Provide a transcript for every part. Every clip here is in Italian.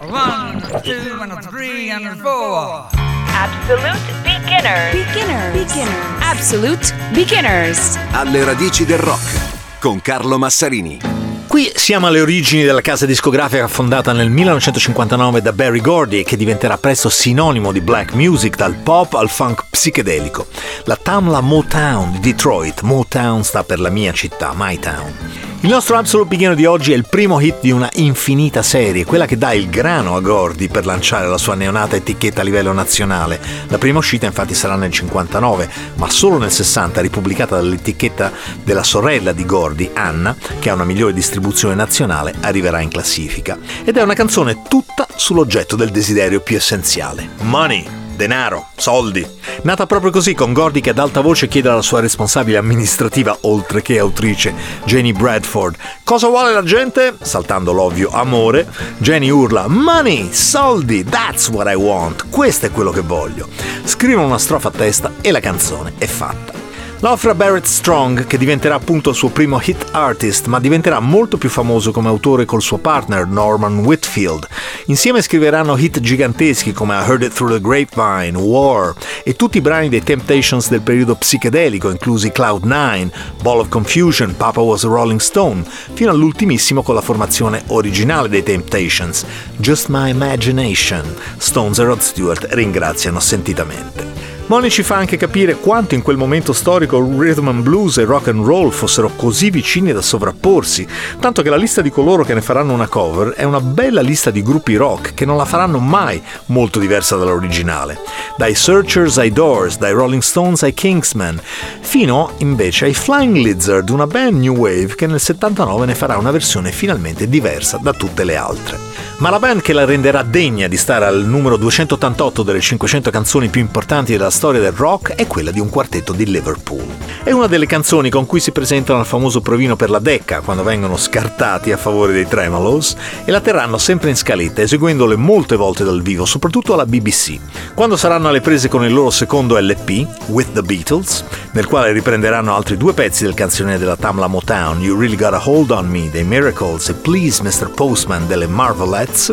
One, two, and three, and four. Absolute beginners. Beginners. Beginners. Absolute beginners. Alle radici del rock con Carlo Massarini. Qui siamo alle origini della casa discografica fondata nel 1959 da Barry Gordy e che diventerà presto sinonimo di black music dal pop al funk psichedelico. La Tamla Motown di Detroit, Motown sta per la mia città, My Town. Il nostro Absolute Beginner di oggi è il primo hit di una infinita serie, quella che dà il grano a Gordy per lanciare la sua neonata etichetta a livello nazionale. La prima uscita infatti sarà nel 59, ma solo nel 60 ripubblicata dall'etichetta della sorella di Gordy, Anna, che ha una migliore distribuzione nazionale, arriverà in classifica. Ed è una canzone tutta sull'oggetto del desiderio più essenziale, money denaro, soldi. Nata proprio così, con Gordy che ad alta voce chiede alla sua responsabile amministrativa, oltre che autrice, Jenny Bradford, cosa vuole la gente? Saltando l'ovvio amore, Jenny urla, money, soldi, that's what I want, questo è quello che voglio. Scrive una strofa a testa e la canzone è fatta. Lo offre a Barrett Strong, che diventerà appunto il suo primo hit artist, ma diventerà molto più famoso come autore col suo partner Norman Whitfield. Insieme scriveranno hit giganteschi come I Heard It Through the Grapevine, War e tutti i brani dei Temptations del periodo psichedelico, inclusi Cloud 9, Ball of Confusion, Papa Was a Rolling Stone, fino all'ultimissimo con la formazione originale dei Temptations, Just My Imagination. Stones e Rod Stewart ringraziano sentitamente. Money ci fa anche capire quanto in quel momento storico rhythm and blues e rock and roll fossero così vicini da sovrapporsi, tanto che la lista di coloro che ne faranno una cover è una bella lista di gruppi rock che non la faranno mai molto diversa dall'originale, dai Searchers ai Doors, dai Rolling Stones ai Kingsmen, fino invece ai Flying Lizard, una band new wave che nel 79 ne farà una versione finalmente diversa da tutte le altre. Ma la band che la renderà degna di stare al numero 288 delle 500 canzoni più importanti della storia del rock è quella di un quartetto di Liverpool. È una delle canzoni con cui si presentano al famoso provino per la Decca quando vengono scartati a favore dei Tremolos e la terranno sempre in scaletta eseguendole molte volte dal vivo, soprattutto alla BBC. Quando saranno alle prese con il loro secondo LP, With the Beatles, nel quale riprenderanno altri due pezzi del canzone della Tamla Motown, You Really Got a Hold on Me dei Miracles e Please Mr. Postman delle Marvelettes,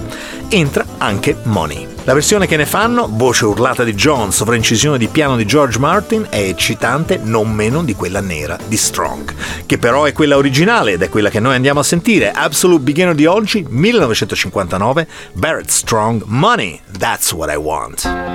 entra anche Money. La versione che ne fanno, voce urlata di John, sovraincisione di piano di George Martin, è eccitante non meno di quella nera di Strong, che però è quella originale ed è quella che noi andiamo a sentire. Absolute Beginner di oggi, 1959, Barrett Strong, Money, That's What I Want.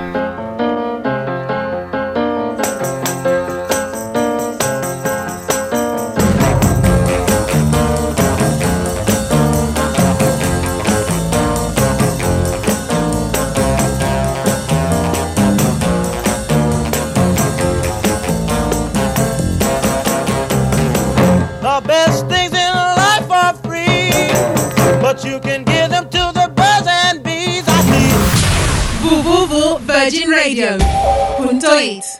The best things in life are free, but you can give them to the birds and bees. I see. www.virginradio.it